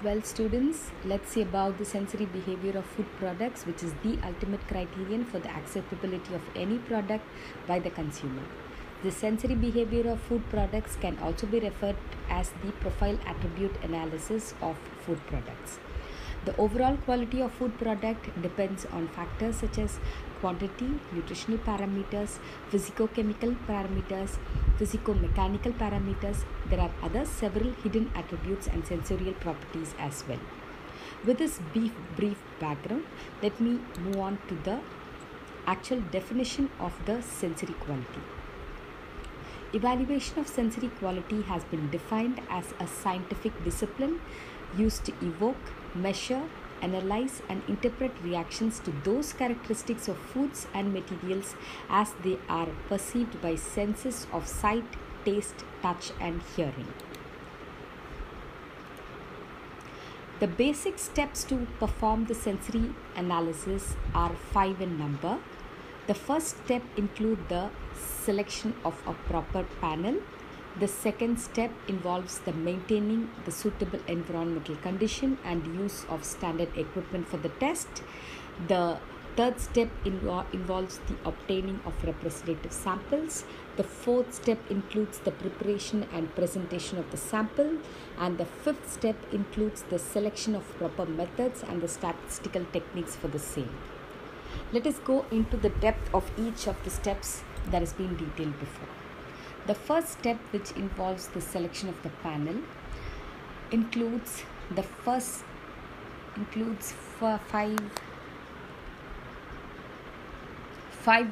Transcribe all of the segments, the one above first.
Well, students, let's see about the sensory behavior of food products, which is the ultimate criterion for the acceptability of any product by the consumer. The sensory behavior of food products can also be referred as the profile attribute analysis of food products. The overall quality of food product depends on factors such as quantity, nutritional parameters, physicochemical parameters, physico-mechanical parameters. There are other several hidden attributes and sensorial properties as well. With this brief, brief background, let me move on to the actual definition of the sensory quality. Evaluation of sensory quality has been defined as a scientific discipline used to evoke, measure, analyze, and interpret reactions to those characteristics of foods and materials as they are perceived by senses of sight, taste, touch, and hearing. The basic steps to perform the sensory analysis are five in number. The first step include the selection of a proper panel the second step involves the maintaining the suitable environmental condition and use of standard equipment for the test. The third step invo- involves the obtaining of representative samples. The fourth step includes the preparation and presentation of the sample. And the fifth step includes the selection of proper methods and the statistical techniques for the same. Let us go into the depth of each of the steps that has been detailed before. The first step, which involves the selection of the panel, includes the first includes five five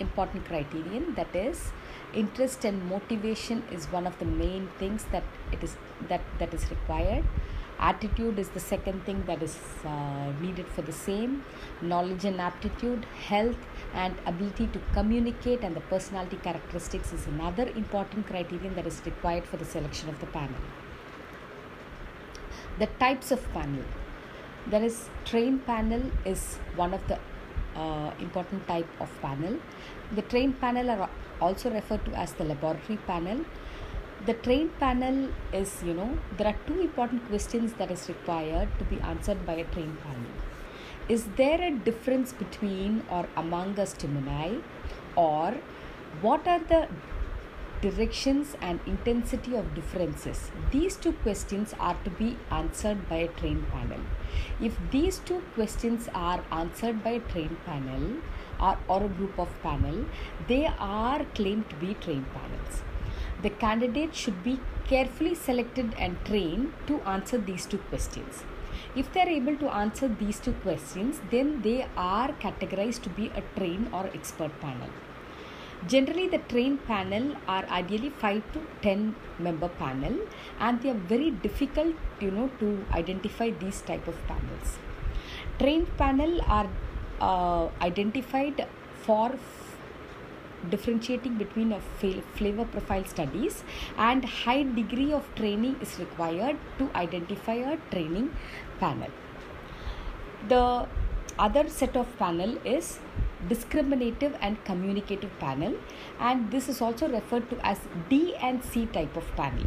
important criterion that is interest and motivation is one of the main things that it is that that is required attitude is the second thing that is uh, needed for the same. Knowledge and aptitude health and ability to communicate and the personality characteristics is another important criterion that is required for the selection of the panel. The types of panel. There is train panel is one of the uh, important type of panel. The train panel are also referred to as the laboratory panel the train panel is you know there are two important questions that is required to be answered by a train panel. Is there a difference between or among a stimuli or what are the directions and intensity of differences? These two questions are to be answered by a train panel. If these two questions are answered by a train panel or, or a group of panel they are claimed to be train panels the candidate should be carefully selected and trained to answer these two questions. If they are able to answer these two questions, then they are categorized to be a trained or expert panel. Generally, the trained panel are ideally 5 to 10 member panel and they are very difficult you know to identify these type of panels. Trained panel are uh, identified for differentiating between a flavor profile studies and high degree of training is required to identify a training panel. The other set of panel is discriminative and communicative panel and this is also referred to as D and C type of panel.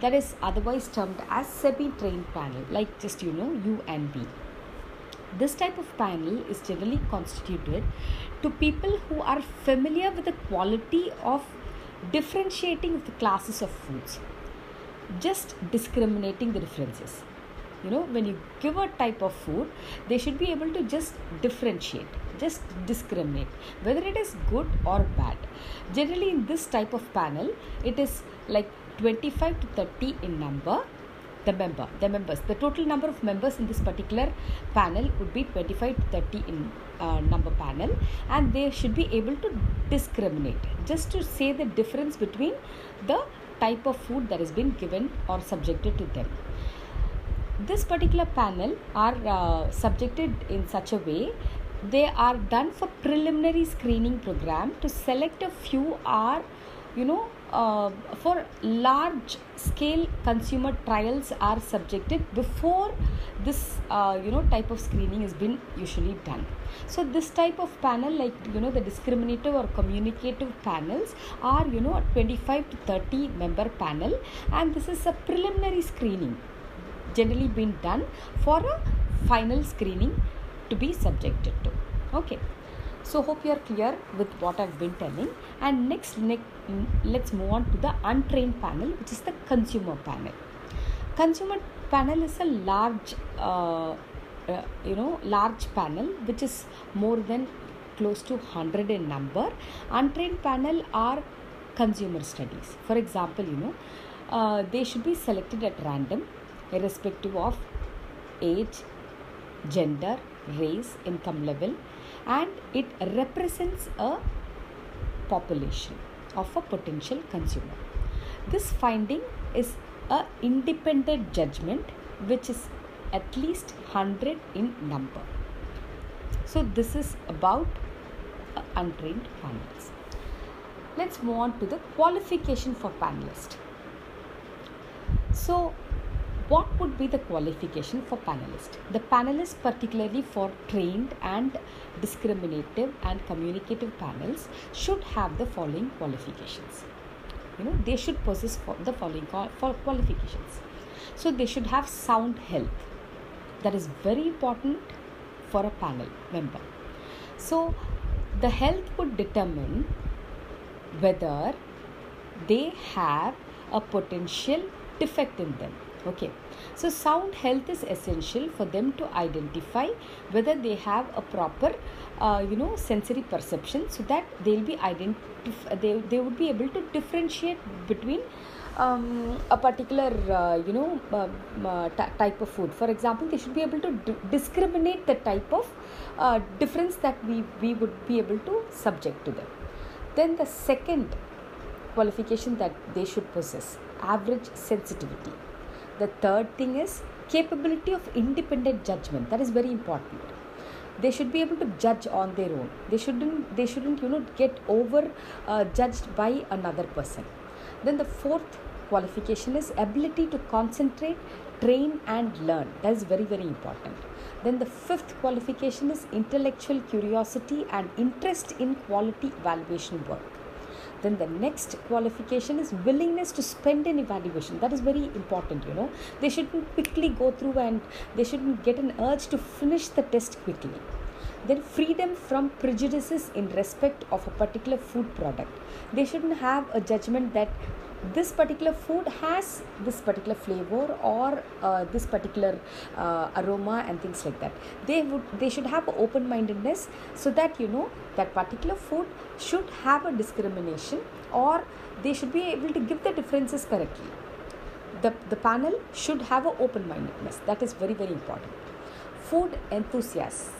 That is otherwise termed as semi trained panel like just you know U and B this type of panel is generally constituted to people who are familiar with the quality of differentiating the classes of foods, just discriminating the differences. You know, when you give a type of food, they should be able to just differentiate, just discriminate whether it is good or bad. Generally, in this type of panel, it is like 25 to 30 in number the member the members. The total number of members in this particular panel would be 25 to 30 in uh, number panel and they should be able to discriminate. Just to say the difference between the type of food that has been given or subjected to them. This particular panel are uh, subjected in such a way they are done for preliminary screening program to select a few are you know uh, for large scale consumer trials are subjected before this uh, you know type of screening has been usually done. So this type of panel like you know the discriminative or communicative panels are you know 25 to 30 member panel. And this is a preliminary screening generally been done for a final screening to be subjected to. Okay. So hope you are clear with what i've been telling. And next, next let's move on to the untrained panel which is the consumer panel. Consumer panel is a large uh, uh, you know large panel which is more than close to 100 in number. Untrained panel are consumer studies. For example you know uh, they should be selected at random irrespective of age gender race income level and it represents a population of a potential consumer. This finding is a independent judgment which is at least 100 in number. So this is about uh, untrained panelists. let's move on to the qualification for panelist. So what would be the qualification for panelist? The panelist particularly for trained and discriminative and communicative panels should have the following qualifications. You know they should possess the following qualifications. So they should have sound health. That is very important for a panel member. So the health would determine whether they have a potential defect in them okay. So sound health is essential for them to identify whether they have a proper uh, you know sensory perception so that they'll be identif- they, they would be able to differentiate between um, a particular uh, you know uh, uh, t- type of food. For example they should be able to d- discriminate the type of uh, difference that we we would be able to subject to them. Then the second qualification that they should possess average sensitivity the third thing is capability of independent judgment. That is very important. They should be able to judge on their own. They shouldn't they shouldn't you know get over uh, judged by another person. Then the fourth qualification is ability to concentrate train and learn. That is very very important. Then the fifth qualification is intellectual curiosity and interest in quality evaluation work then the next qualification is willingness to spend an evaluation. That is very important you know. They shouldn't quickly go through and they shouldn't get an urge to finish the test quickly. Then freedom from prejudices in respect of a particular food product. They shouldn't have a judgment that this particular food has this particular flavor or uh, this particular uh, aroma and things like that. They would they should have open mindedness so that you know that particular food should have a discrimination or they should be able to give the differences correctly. The, the panel should have an open mindedness that is very very important. Food enthusiasts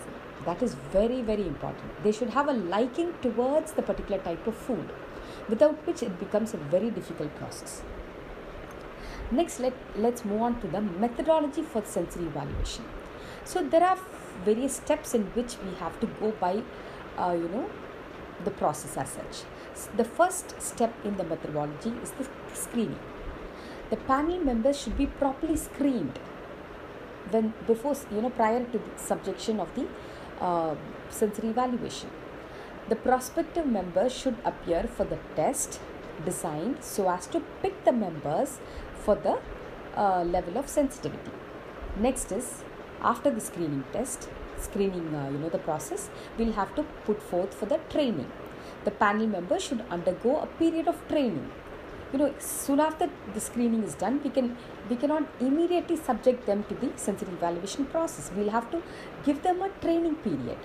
that is very very important. They should have a liking towards the particular type of food without which it becomes a very difficult process. Next, let, let's move on to the methodology for sensory evaluation. So, there are various steps in which we have to go by, uh, you know, the process as such. The first step in the methodology is the screening. The panel members should be properly screened when before you know prior to the subjection of the uh, sensory evaluation the prospective members should appear for the test designed so as to pick the members for the uh, level of sensitivity. Next is after the screening test, screening, uh, you know, the process, we'll have to put forth for the training. The panel members should undergo a period of training. You know, soon after the screening is done, we can we cannot immediately subject them to the sensory evaluation process. We'll have to give them a training period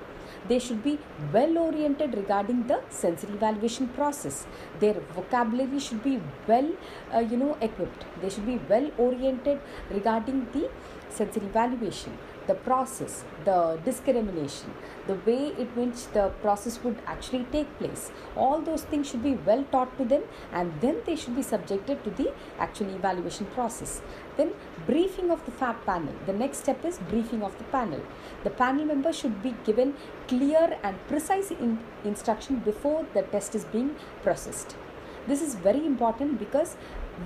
they should be well oriented regarding the sensory evaluation process. Their vocabulary should be well uh, you know equipped. They should be well oriented regarding the sensory evaluation the process, the discrimination, the way in which the process would actually take place. All those things should be well taught to them and then they should be subjected to the actual evaluation process. Then briefing of the FAB panel. The next step is briefing of the panel. The panel member should be given clear and precise in instruction before the test is being processed. this is very important because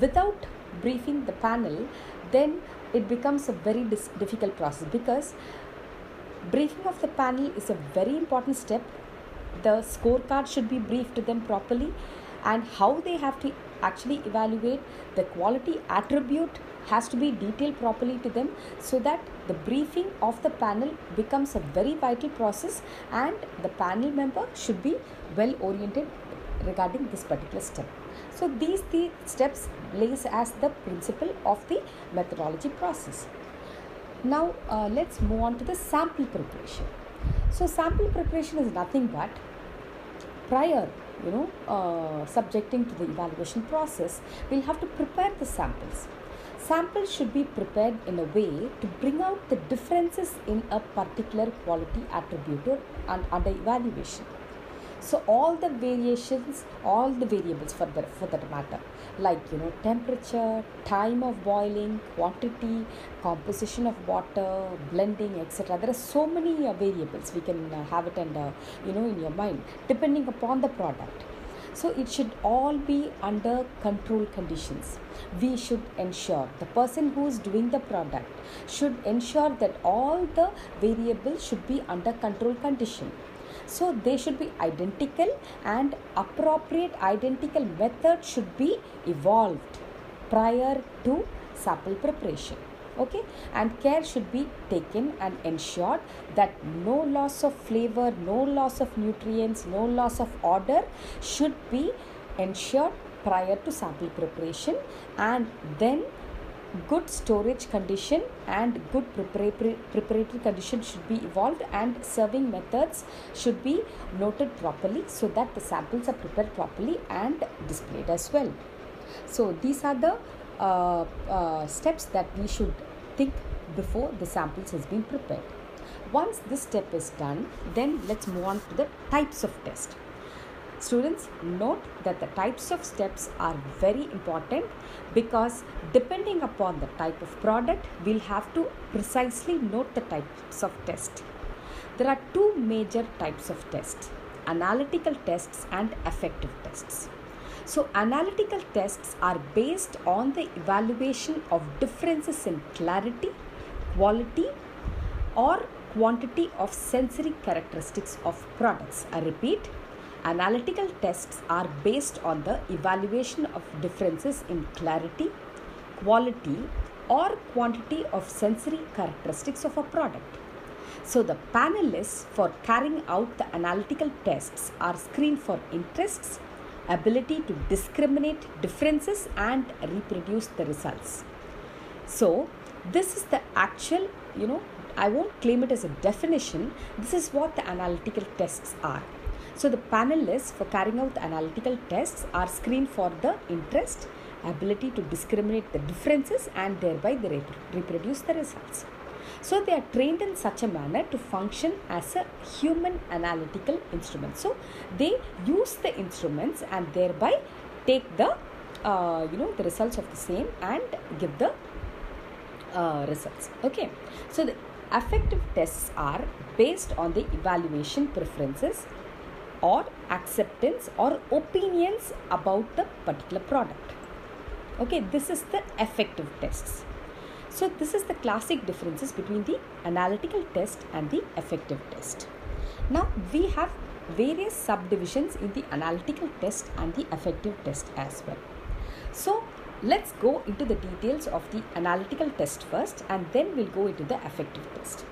without briefing the panel then it becomes a very dis- difficult process because briefing of the panel is a very important step. The scorecard should be briefed to them properly and how they have to actually evaluate the quality attribute has to be detailed properly to them so that the briefing of the panel becomes a very vital process and the panel member should be well oriented regarding this particular step so these three steps lays as the principle of the methodology process. Now uh, let's move on to the sample preparation. So sample preparation is nothing but prior you know uh, subjecting to the evaluation process we'll have to prepare the samples. Samples should be prepared in a way to bring out the differences in a particular quality attribute and under evaluation so all the variations all the variables for the for that matter like you know temperature time of boiling quantity composition of water blending etc there are so many uh, variables we can uh, have it and you know in your mind depending upon the product. So it should all be under control conditions. We should ensure the person who is doing the product should ensure that all the variables should be under control condition so they should be identical and appropriate identical method should be evolved prior to sample preparation. Okay? And care should be taken and ensured that no loss of flavor no loss of nutrients no loss of odor should be ensured prior to sample preparation. And then good storage condition and good preparatory condition should be evolved and serving methods should be noted properly so that the samples are prepared properly and displayed as well. So these are the uh, uh, steps that we should think before the samples has been prepared. Once this step is done then let's move on to the types of test. Students, note that the types of steps are very important because depending upon the type of product, we'll have to precisely note the types of test. There are two major types of tests analytical tests and affective tests. So, analytical tests are based on the evaluation of differences in clarity, quality, or quantity of sensory characteristics of products. I repeat, Analytical tests are based on the evaluation of differences in clarity, quality, or quantity of sensory characteristics of a product. So, the panelists for carrying out the analytical tests are screened for interests, ability to discriminate differences, and reproduce the results. So, this is the actual, you know, I won't claim it as a definition. This is what the analytical tests are. So the panelists for carrying out analytical tests are screened for the interest, ability to discriminate the differences and thereby they reproduce the results. So they are trained in such a manner to function as a human analytical instrument. So they use the instruments and thereby take the uh, you know the results of the same and give the uh, results. Okay. So the affective tests are based on the evaluation preferences or acceptance or opinions about the particular product. Okay, this is the affective tests. So, this is the classic differences between the analytical test and the affective test. Now, we have various subdivisions in the analytical test and the affective test as well. So, let's go into the details of the analytical test first and then we'll go into the affective test.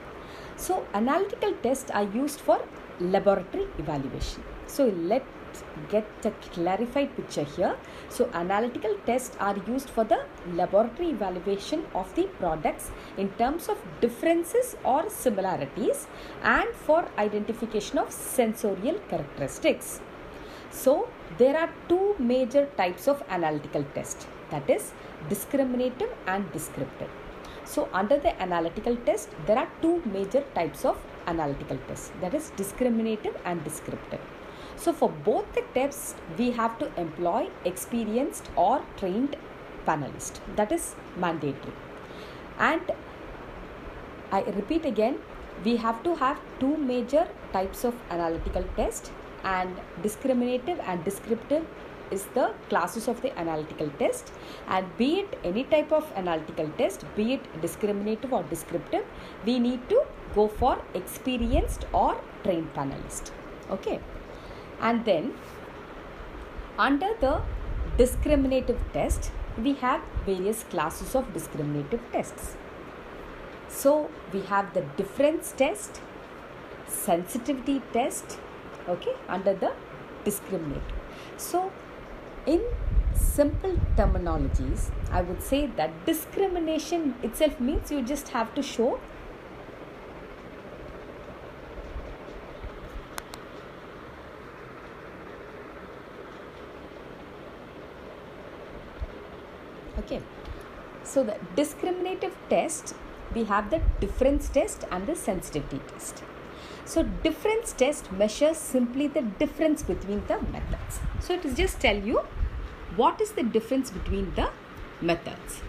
So, analytical tests are used for laboratory evaluation. So let's get a clarified picture here. So analytical tests are used for the laboratory evaluation of the products in terms of differences or similarities and for identification of sensorial characteristics. So there are two major types of analytical test that is discriminative and descriptive. So under the analytical test there are two major types of analytical test, that is discriminative and descriptive. So for both the tests, we have to employ experienced or trained panelist. That is mandatory. And I repeat again, we have to have two major types of analytical test and discriminative and descriptive is the classes of the analytical test and be it any type of analytical test be it discriminative or descriptive we need to go for experienced or trained panelist. Okay? And then under the discriminative test we have various classes of discriminative tests. So we have the difference test sensitivity test okay under the discriminative so in simple terminologies i would say that discrimination itself means you just have to show okay so the discriminative test we have the difference test and the sensitivity test. So difference test measures simply the difference between the methods. So it is just tell you what is the difference between the methods.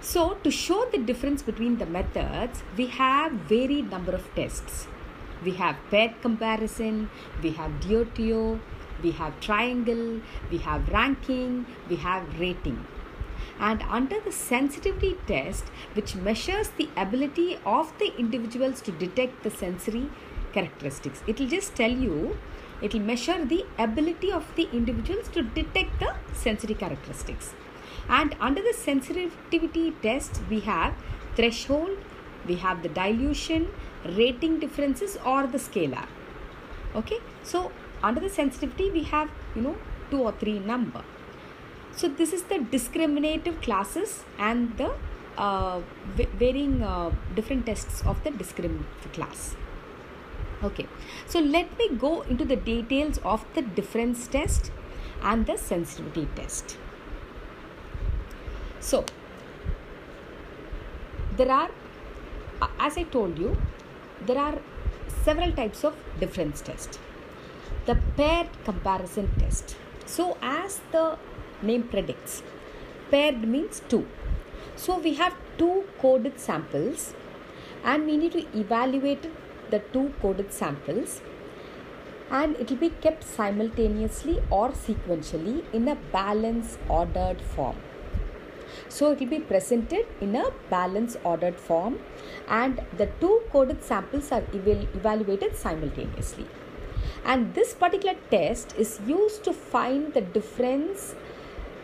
So to show the difference between the methods we have varied number of tests. We have paired comparison we have duo-trio we have triangle we have ranking we have rating and under the sensitivity test which measures the ability of the individuals to detect the sensory characteristics it will just tell you it will measure the ability of the individuals to detect the sensory characteristics. And under the sensitivity test we have threshold we have the dilution rating differences or the scalar. Okay? So under the sensitivity we have you know two or three number so this is the discriminative classes and the uh, varying uh, different tests of the discriminative class. Okay, so let me go into the details of the difference test and the sensitivity test. So there are, as I told you, there are several types of difference test. The paired comparison test. So as the name predicts. Paired means two. So we have two coded samples and we need to evaluate the two coded samples and it will be kept simultaneously or sequentially in a balance ordered form. So it will be presented in a balance ordered form and the two coded samples are eval- evaluated simultaneously. And this particular test is used to find the difference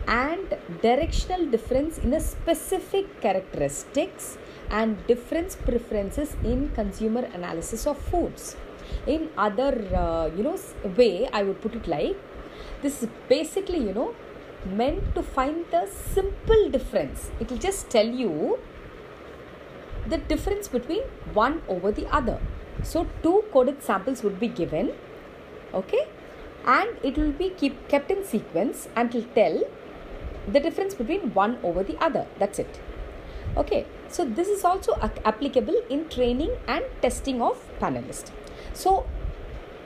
and directional difference in a specific characteristics and difference preferences in consumer analysis of foods. In other uh, you know way i would put it like this is basically you know meant to find the simple difference. It will just tell you the difference between one over the other. So two coded samples would be given okay? And it will be keep kept in sequence and will tell the difference between one over the other. That's it. Okay so this is also applicable in training and testing of panelists. So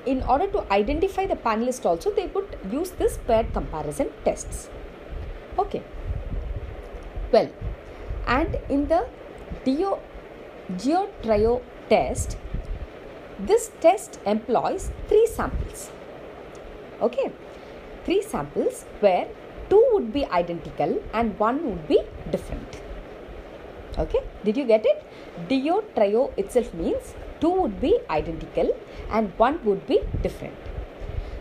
in order to identify the panelist also they would use this paired comparison tests. Okay. Well and in the Duo, duo-trio test this test employs three samples. Okay. Three samples where two would be identical and one would be different. Okay? Did you get it? Dio trio itself means two would be identical and one would be different.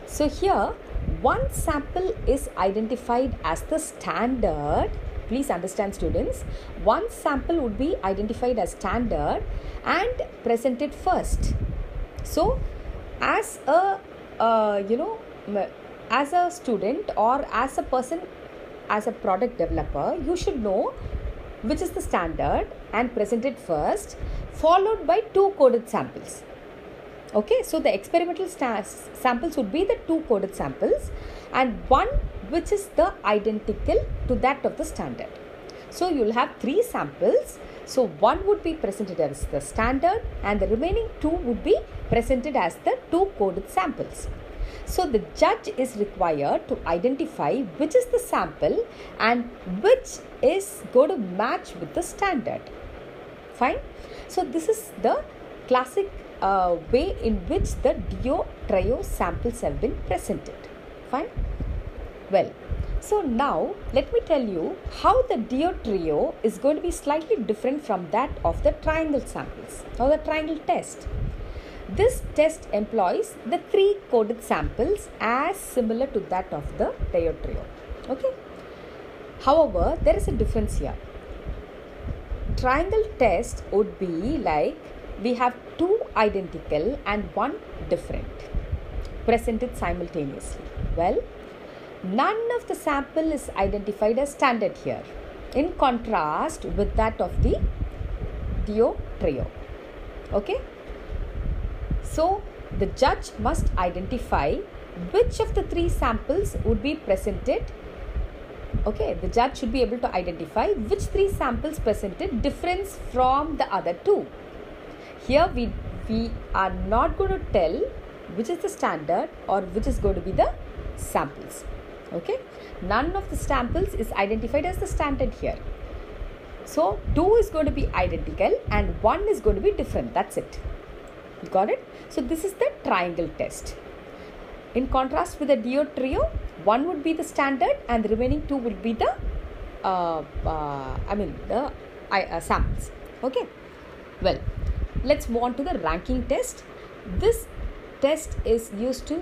So here one sample is identified as the standard. Please understand students. One sample would be identified as standard and presented first. So as a uh, you know as a student or as a person as a product developer you should know which is the standard and present it first followed by two coded samples. Okay so the experimental samples would be the two coded samples and one which is the identical to that of the standard. So you'll have three samples. So one would be presented as the standard and the remaining two would be presented as the two coded samples so the judge is required to identify which is the sample and which is going to match with the standard. Fine. So this is the classic uh, way in which the Dio Trio samples have been presented. Fine. Well, so now let me tell you how the DO trio is going to be slightly different from that of the triangle samples or the triangle test. This test employs the three coded samples as similar to that of the duo-trio. Okay. However, there is a difference here. Triangle test would be like we have two identical and one different presented simultaneously. Well, None of the sample is identified as standard here in contrast with that of the DO trio. Okay. So the judge must identify which of the three samples would be presented. Okay, the judge should be able to identify which three samples presented difference from the other two. Here we we are not going to tell which is the standard or which is going to be the samples. Okay none of the samples is identified as the standard here. So 2 is going to be identical and 1 is going to be different. That's it. You got it so this is the triangle test in contrast with the DO trio one would be the standard and the remaining two would be the uh, uh, I mean the uh, samples okay well let's move on to the ranking test this test is used to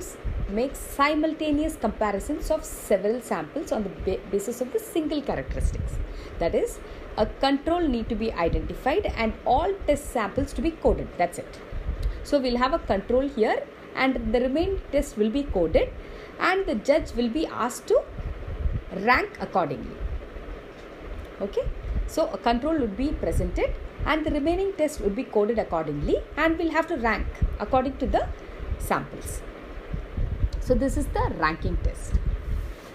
make simultaneous comparisons of several samples on the basis of the single characteristics. That is, a control need to be identified and all test samples to be coded. That's it. So we'll have a control here and the remaining test will be coded and the judge will be asked to rank accordingly. Okay. So a control would be presented and the remaining test would be coded accordingly and we'll have to rank according to the samples. So this is the ranking test.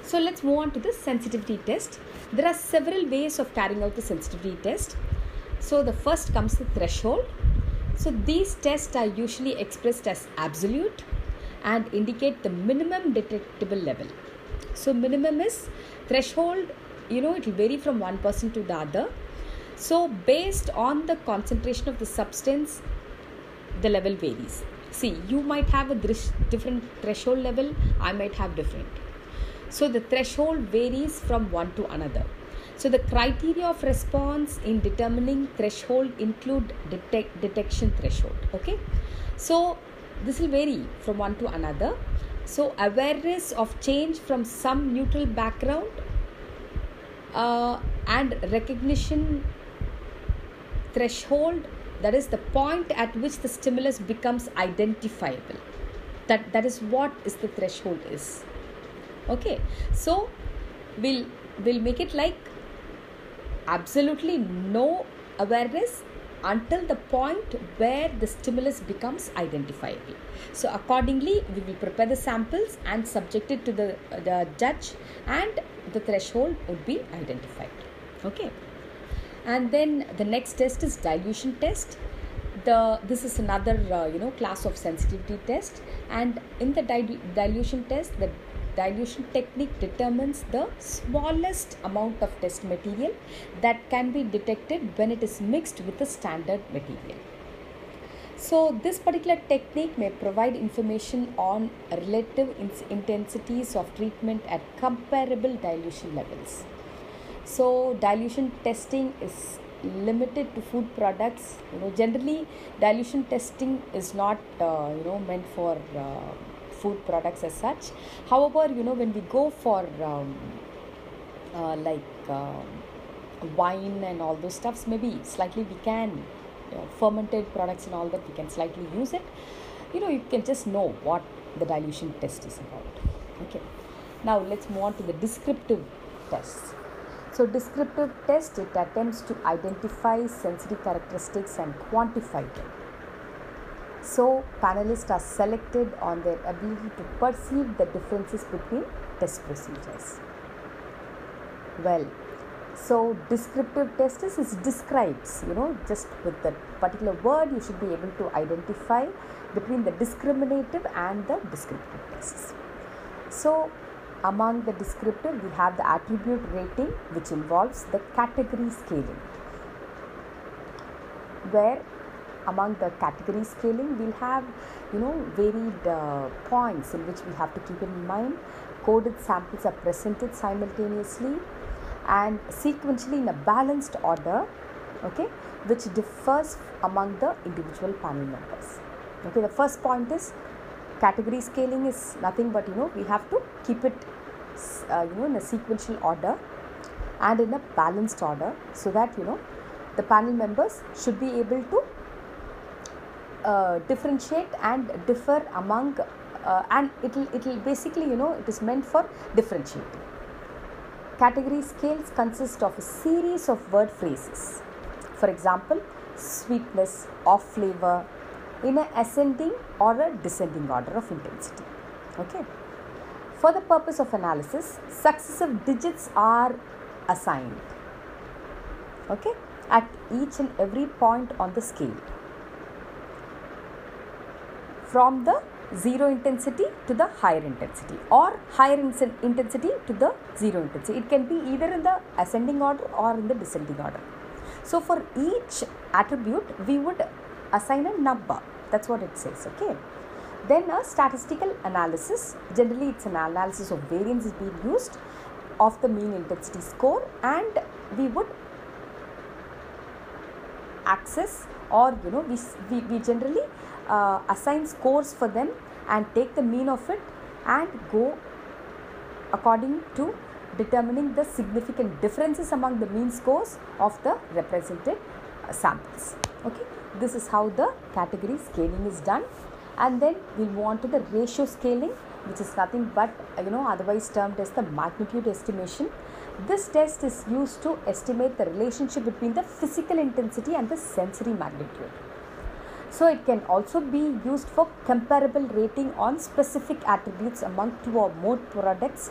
So let's move on to the sensitivity test. There are several ways of carrying out the sensitivity test. So the first comes the threshold. So these tests are usually expressed as absolute and indicate the minimum detectable level. So minimum is threshold, you know, it will vary from one person to the other. So based on the concentration of the substance, the level varies see you might have a different threshold level i might have different so the threshold varies from one to another so the criteria of response in determining threshold include detect, detection threshold okay? So this will vary from one to another. So awareness of change from some neutral background uh, and recognition threshold that is the point at which the stimulus becomes identifiable. That that is what is the threshold is. Okay? So we'll we'll make it like absolutely no awareness until the point where the stimulus becomes identifiable. So accordingly we will prepare the samples and subject it to the the judge and the threshold would be identified. Okay. And then the next test is dilution test. The this is another uh, you know class of sensitivity test. And in the dil- dilution test the dilution technique determines the smallest amount of test material that can be detected when it is mixed with the standard material. So this particular technique may provide information on relative intensities of treatment at comparable dilution levels. So dilution testing is limited to food products. You know generally dilution testing is not uh, you know meant for uh, food products as such. However you know when we go for um, uh, like um, wine and all those stuffs maybe slightly we can you know, fermented products and all that we can slightly use it. You know you can just know what the dilution test is about. Okay. Now let's move on to the descriptive tests. So descriptive test, it attempts to identify sensory characteristics and quantify them. So panelists are selected on their ability to perceive the differences between test procedures. Well, so descriptive test is, is describes, you know, just with the particular word you should be able to identify between the discriminative and the descriptive tests. So among the descriptive, we have the attribute rating, which involves the category scaling. Where among the category scaling, we'll have you know varied uh, points in which we have to keep in mind. Coded samples are presented simultaneously and sequentially in a balanced order okay which differs among the individual panel members. Okay the first point is category scaling is nothing but you know we have to keep it uh, you know in a sequential order and in a balanced order so that you know the panel members should be able to uh, differentiate and differ among uh, and it will it will basically you know it is meant for differentiating. Category scales consist of a series of word phrases. For example sweetness or flavor in an ascending or a descending order of intensity. Okay. For the purpose of analysis successive digits are assigned. Okay. At each and every point on the scale from the zero intensity to the higher intensity or higher intensity to the zero intensity. It can be either in the ascending order or in the descending order. So for each attribute, we would assign a number. That's what it says. Okay. Then a statistical analysis. Generally, it's an analysis of variance is being used of the mean intensity score, and we would access or you know we, we, we generally uh, assign scores for them and take the mean of it and go according to determining the significant differences among the mean scores of the represented uh, samples. Okay? This is how the category scaling is done. And then we'll move on to the ratio scaling which is nothing but uh, you know otherwise termed as the magnitude estimation. This test is used to estimate the relationship between the physical intensity and the sensory magnitude so it can also be used for comparable rating on specific attributes among two or more products.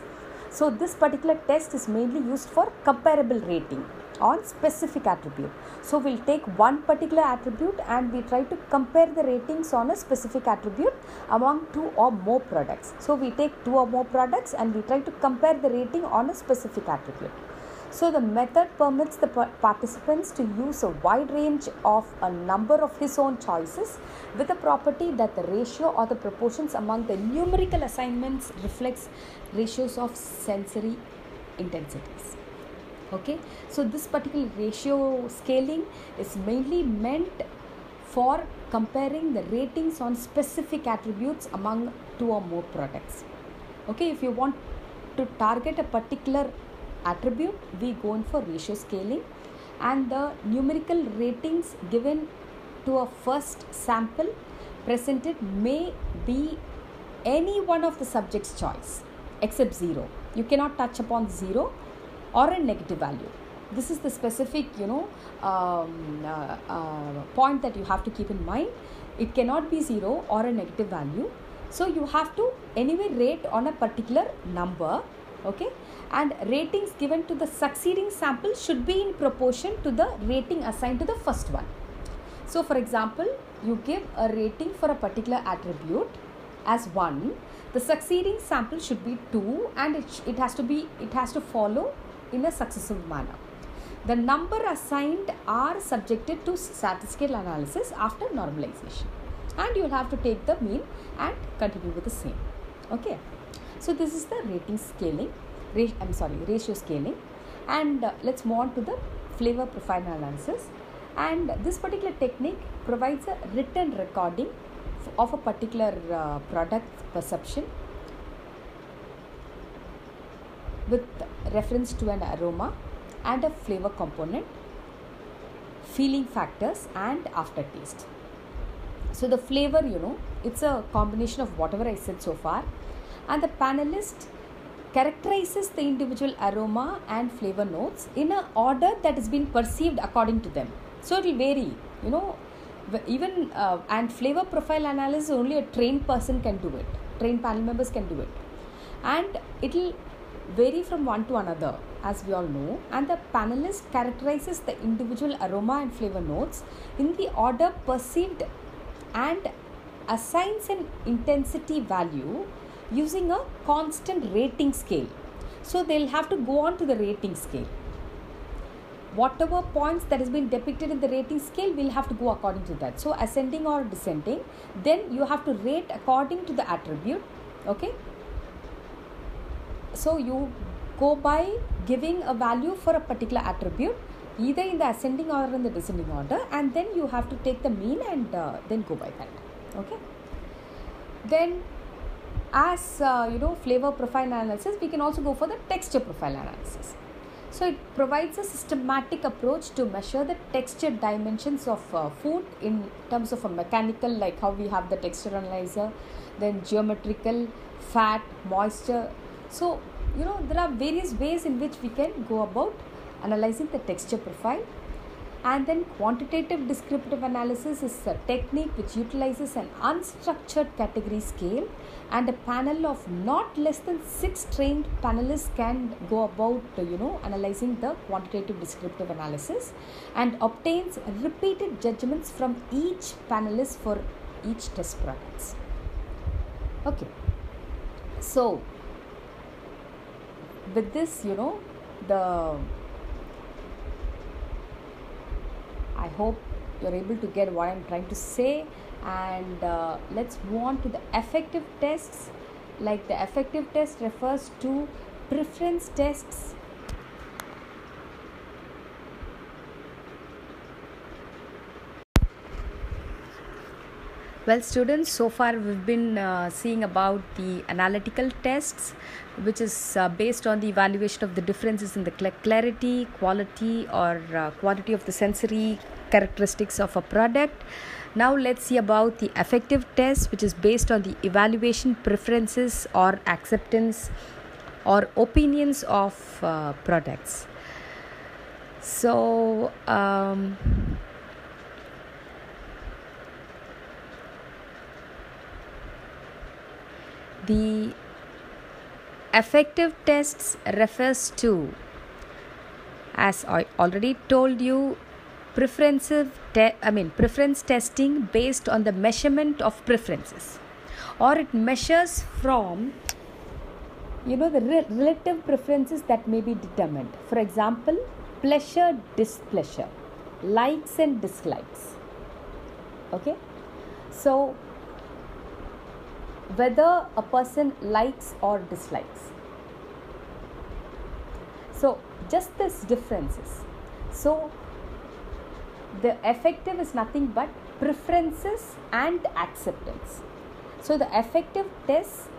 So this particular test is mainly used for comparable rating on specific attribute. So we'll take one particular attribute and we try to compare the ratings on a specific attribute among two or more products. So we take two or more products and we try to compare the rating on a specific attribute. So the method permits the participants to use a wide range of a number of his own choices with the property that the ratio or the proportions among the numerical assignments reflects ratios of sensory intensities. Okay, so this particular ratio scaling is mainly meant for comparing the ratings on specific attributes among two or more products. Okay, if you want to target a particular attribute we go in for ratio scaling. And the numerical ratings given to a first sample presented may be any one of the subject's choice except 0 you cannot touch upon 0 or a negative value. This is the specific you know um, uh, uh, point that you have to keep in mind. It cannot be 0 or a negative value. So you have to anyway rate on a particular number okay and ratings given to the succeeding sample should be in proportion to the rating assigned to the first one. So for example you give a rating for a particular attribute as 1 the succeeding sample should be 2 and it, it has to be it has to follow in a successive manner. The number assigned are subjected to statistical analysis after normalization. And you will have to take the mean and continue with the same. Okay? So this is the rating scaling I'm sorry ratio scaling. And uh, let's move on to the flavor profile analysis. And this particular technique provides a written recording of a particular uh, product perception with reference to an aroma and a flavor component feeling factors and aftertaste. So the flavor you know it's a combination of whatever i said so far. And the panelist characterizes the individual aroma and flavor notes in an order that has been perceived according to them. So it will vary, you know, even uh, and flavor profile analysis only a trained person can do it. Trained panel members can do it, and it will vary from one to another, as we all know. And the panelist characterizes the individual aroma and flavor notes in the order perceived and assigns an intensity value using a constant rating scale. So they'll have to go on to the rating scale. Whatever points that has been depicted in the rating scale, we'll have to go according to that. So ascending or descending, then you have to rate according to the attribute. Okay. so you go by giving a value for a particular attribute either in the ascending or in the descending order and then you have to take the mean and uh, then go by that okay then as uh, you know flavor profile analysis we can also go for the texture profile analysis. So it provides a systematic approach to measure the texture dimensions of uh, food in terms of a mechanical like how we have the texture analyzer then geometrical fat moisture. So you know there are various ways in which we can go about analyzing the texture profile. And then quantitative descriptive analysis is a technique which utilizes an unstructured category scale and a panel of not less than six trained panelists can go about you know analyzing the quantitative descriptive analysis and obtains repeated judgments from each panelist for each test products. Okay. So with this you know the I hope you're able to get what I'm trying to say. And uh, let's move on to the affective tests. Like the affective test refers to preference tests Well, students, so far we've been uh, seeing about the analytical tests, which is uh, based on the evaluation of the differences in the clarity, quality, or uh, quantity of the sensory characteristics of a product. Now, let's see about the affective test, which is based on the evaluation preferences or acceptance or opinions of uh, products. So, um, The affective tests refers to, as I already told you, preferences. Te- I mean preference testing based on the measurement of preferences, or it measures from you know the re- relative preferences that may be determined. For example, pleasure, displeasure, likes and dislikes. Okay, so whether a person likes or dislikes. So, just this differences. So, the affective is nothing but preferences and acceptance. So, the affective test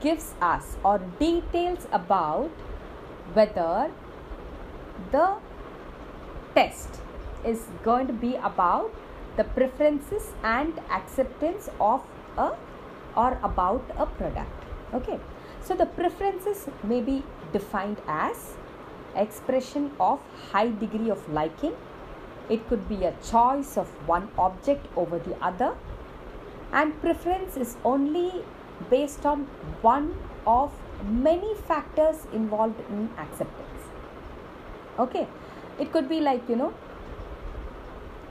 gives us or details about whether the test is going to be about the preferences and acceptance of a or about a product. Okay, so the preferences may be defined as expression of high degree of liking. It could be a choice of one object over the other, and preference is only based on one of many factors involved in acceptance. Okay, it could be like you know,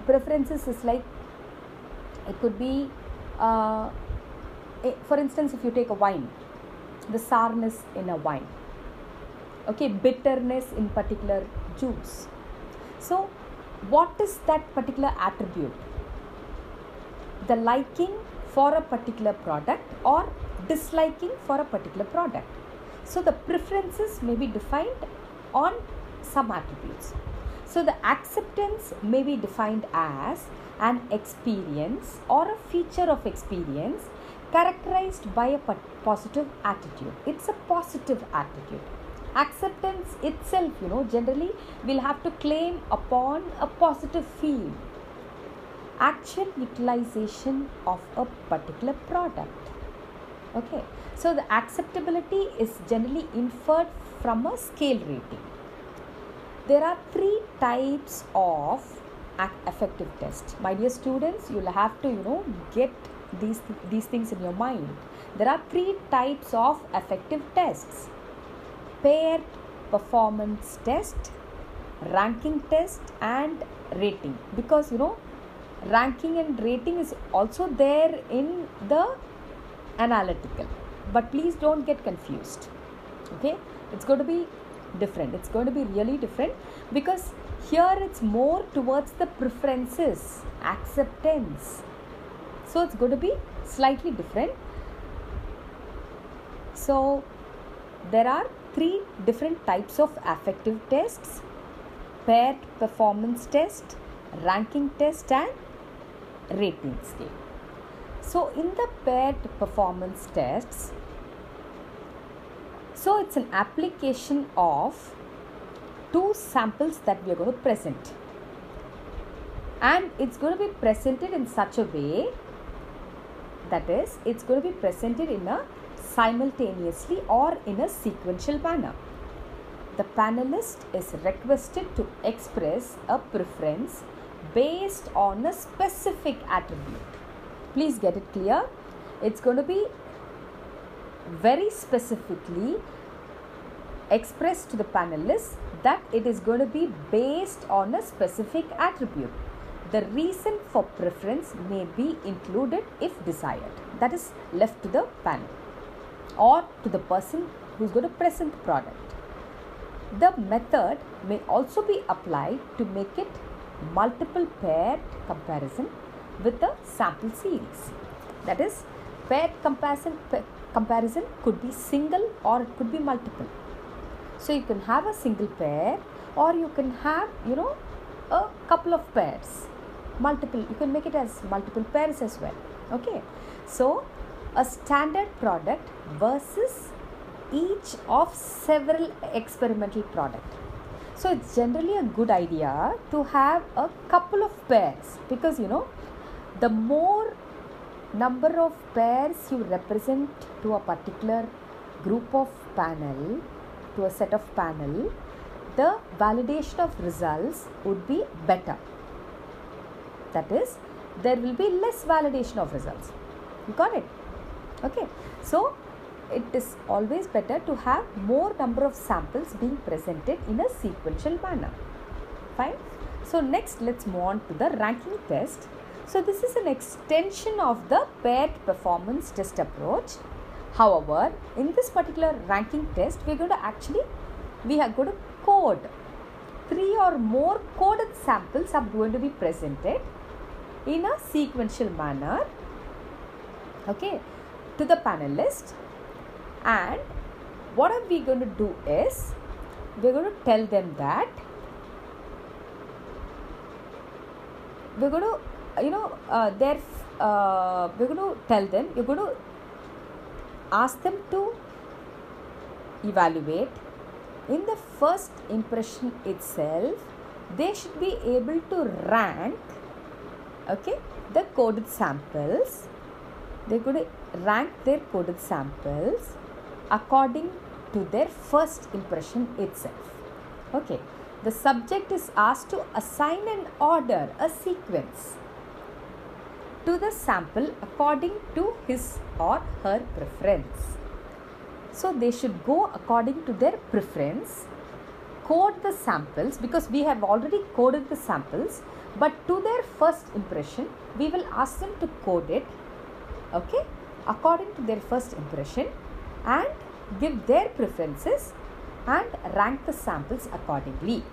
preferences is like it could be uh, Eh, for instance if you take a wine the sourness in a wine. Okay? Bitterness in particular juice. So what is that particular attribute the liking for a particular product or disliking for a particular product so the preferences may be defined on some attributes so the acceptance may be defined as an experience or a feature of experience characterized by a positive attitude. It's a positive attitude. Acceptance itself, you know, generally will have to claim upon a positive field. Actual utilization of a particular product. Okay, so the acceptability is generally inferred from a scale rating. There are three types of affective test. My dear students, you'll have to, you know, get these these things in your mind there are three types of affective tests paired performance test ranking test and rating. Because you know ranking and rating is also there in the analytical. But please don't get confused. Okay? It's going to be different. It's going to be really different because here it's more towards the preferences acceptance. So it's going to be slightly different. So there are three different types of affective tests paired performance test, ranking test, and rating scale. So, in the paired performance tests, so it's an application of two samples that we are going to present, and it's going to be presented in such a way that is, it's going to be presented in a simultaneously or in a sequential manner. The panelist is requested to express a preference based on a specific attribute. Please get it clear. It's going to be very specifically expressed to the panelists that it is going to be based on a specific attribute. The reason for preference may be included if desired. That is left to the panel or to the person who is going to present the product. The method may also be applied to make it multiple paired comparison with the sample series. That is, paired comparison, comparison could be single or it could be multiple. So you can have a single pair or you can have, you know, a couple of pairs. Multiple, you can make it as multiple pairs as well. Okay. So a standard product versus each of several experimental product. So it's generally a good idea to have a couple of pairs because you know the more number of pairs you represent to a particular group of panel to a set of panel the validation of results would be better. That is there will be less validation of results. You got it okay so it is always better to have more number of samples being presented in a sequential manner. Fine. So next let's move on to the ranking test. So this is an extension of the paired performance test approach. However, in this particular ranking test, we are going to actually, we are going to code. Three or more coded samples are going to be presented in a sequential manner. Okay, to the panelists and what are we going to do is we're going to tell them that we're going to you know uh, they're uh, we're going to tell them you're going to ask them to evaluate. In the first impression itself they should be able to rank okay the coded samples going to rank their coded samples according to their first impression itself. Okay, the subject is asked to assign an order, a sequence to the sample according to his or her preference. So they should go according to their preference, code the samples because we have already coded the samples, but to their first impression, we will ask them to code it, okay, according to their first impression and give their preferences and rank the samples accordingly.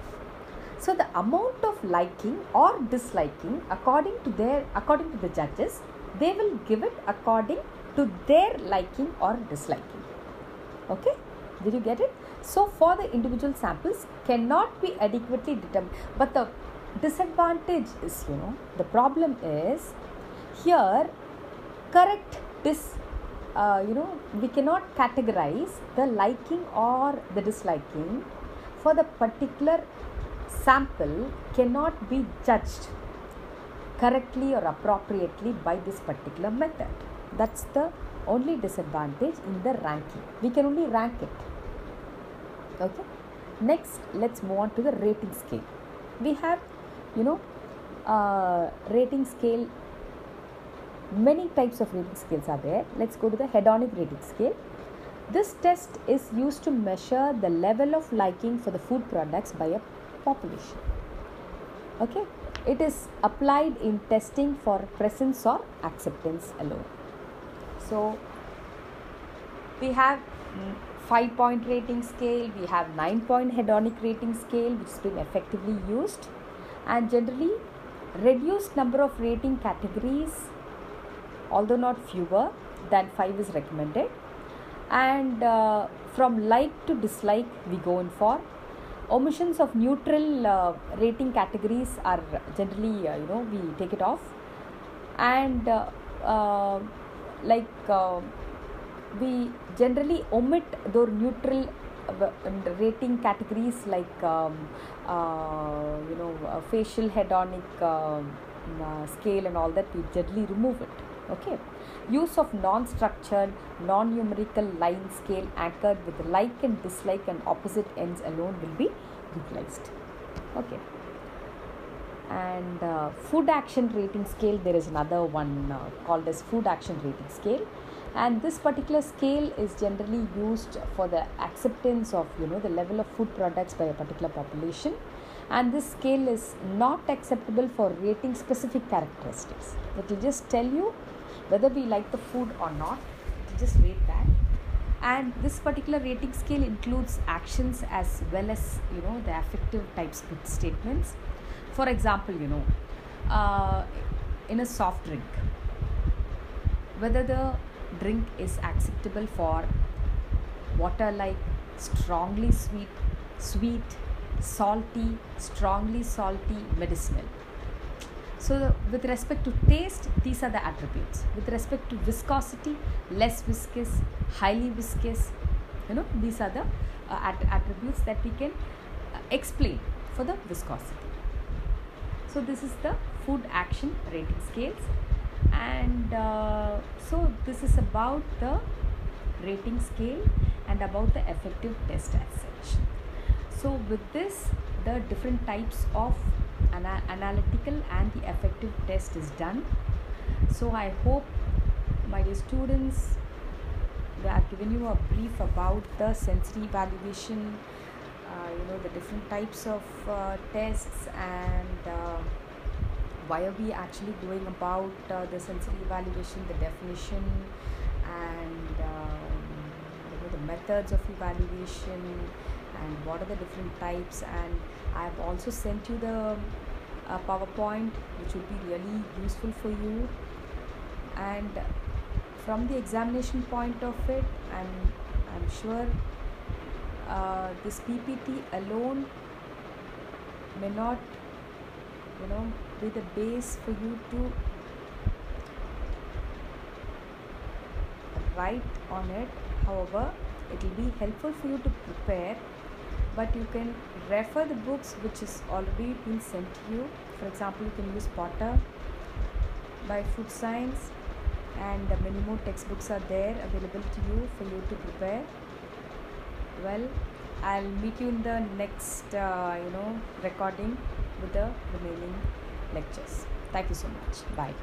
So the amount of liking or disliking according to their according to the judges, they will give it according to their liking or disliking. Okay? Did you get it? So for the individual samples cannot be adequately determined. But the disadvantage is, you know, the problem is here correct dis uh, you know we cannot categorize the liking or the disliking for the particular sample cannot be judged correctly or appropriately by this particular method. That's the only disadvantage in the ranking. We can only rank it. Okay? Next let's move on to the rating scale. We have you know uh, rating scale Many types of rating scales are there. Let's go to the hedonic rating scale. This test is used to measure the level of liking for the food products by a population. Okay, it is applied in testing for presence or acceptance alone. So, we have five point rating scale, we have nine point hedonic rating scale, which has been effectively used, and generally reduced number of rating categories although not fewer than 5 is recommended. And uh, from like to dislike we go in for. Omissions of neutral uh, rating categories are generally uh, you know we take it off. And uh, uh, like uh, we generally omit the neutral rating categories like um, you know facial hedonic um, scale and all that we generally remove it okay. Use of non-structured non-numerical line scale anchored with like and dislike and opposite ends alone will be utilized. Okay. And uh, food action rating scale there is another one uh, called as food action rating scale. And this particular scale is generally used for the acceptance of you know the level of food products by a particular population. And this scale is not acceptable for rating specific characteristics. It will just tell you whether we like the food or not just rate that. And this particular rating scale includes actions as well as you know the affective types of statements. For example you know uh, in a soft drink whether the drink is acceptable for water like strongly sweet sweet salty strongly salty medicinal so, with respect to taste, these are the attributes. With respect to viscosity, less viscous, highly viscous, you know, these are the uh, att- attributes that we can uh, explain for the viscosity. So, this is the food action rating scales, and uh, so this is about the rating scale and about the affective test as such. So, with this, the different types of ana- analytical and the affective test is done. So i hope my dear students they have given you a brief about the sensory evaluation uh, you know the different types of uh, tests and uh, why are we actually going about uh, the sensory evaluation the definition and um, you know, the methods of evaluation and what are the different types and I have also sent you the uh, PowerPoint which would be really useful for you. And from the examination point of it I'm, I'm sure uh, this PPT alone may not you know be the base for you to write on it. However it will be helpful for you to prepare but you can refer the books which is already been sent to you. For example you can use potter by food science and many more textbooks are there available to you for you to prepare. Well i'll meet you in the next uh, you know recording with the remaining lectures. Thank you so much. Bye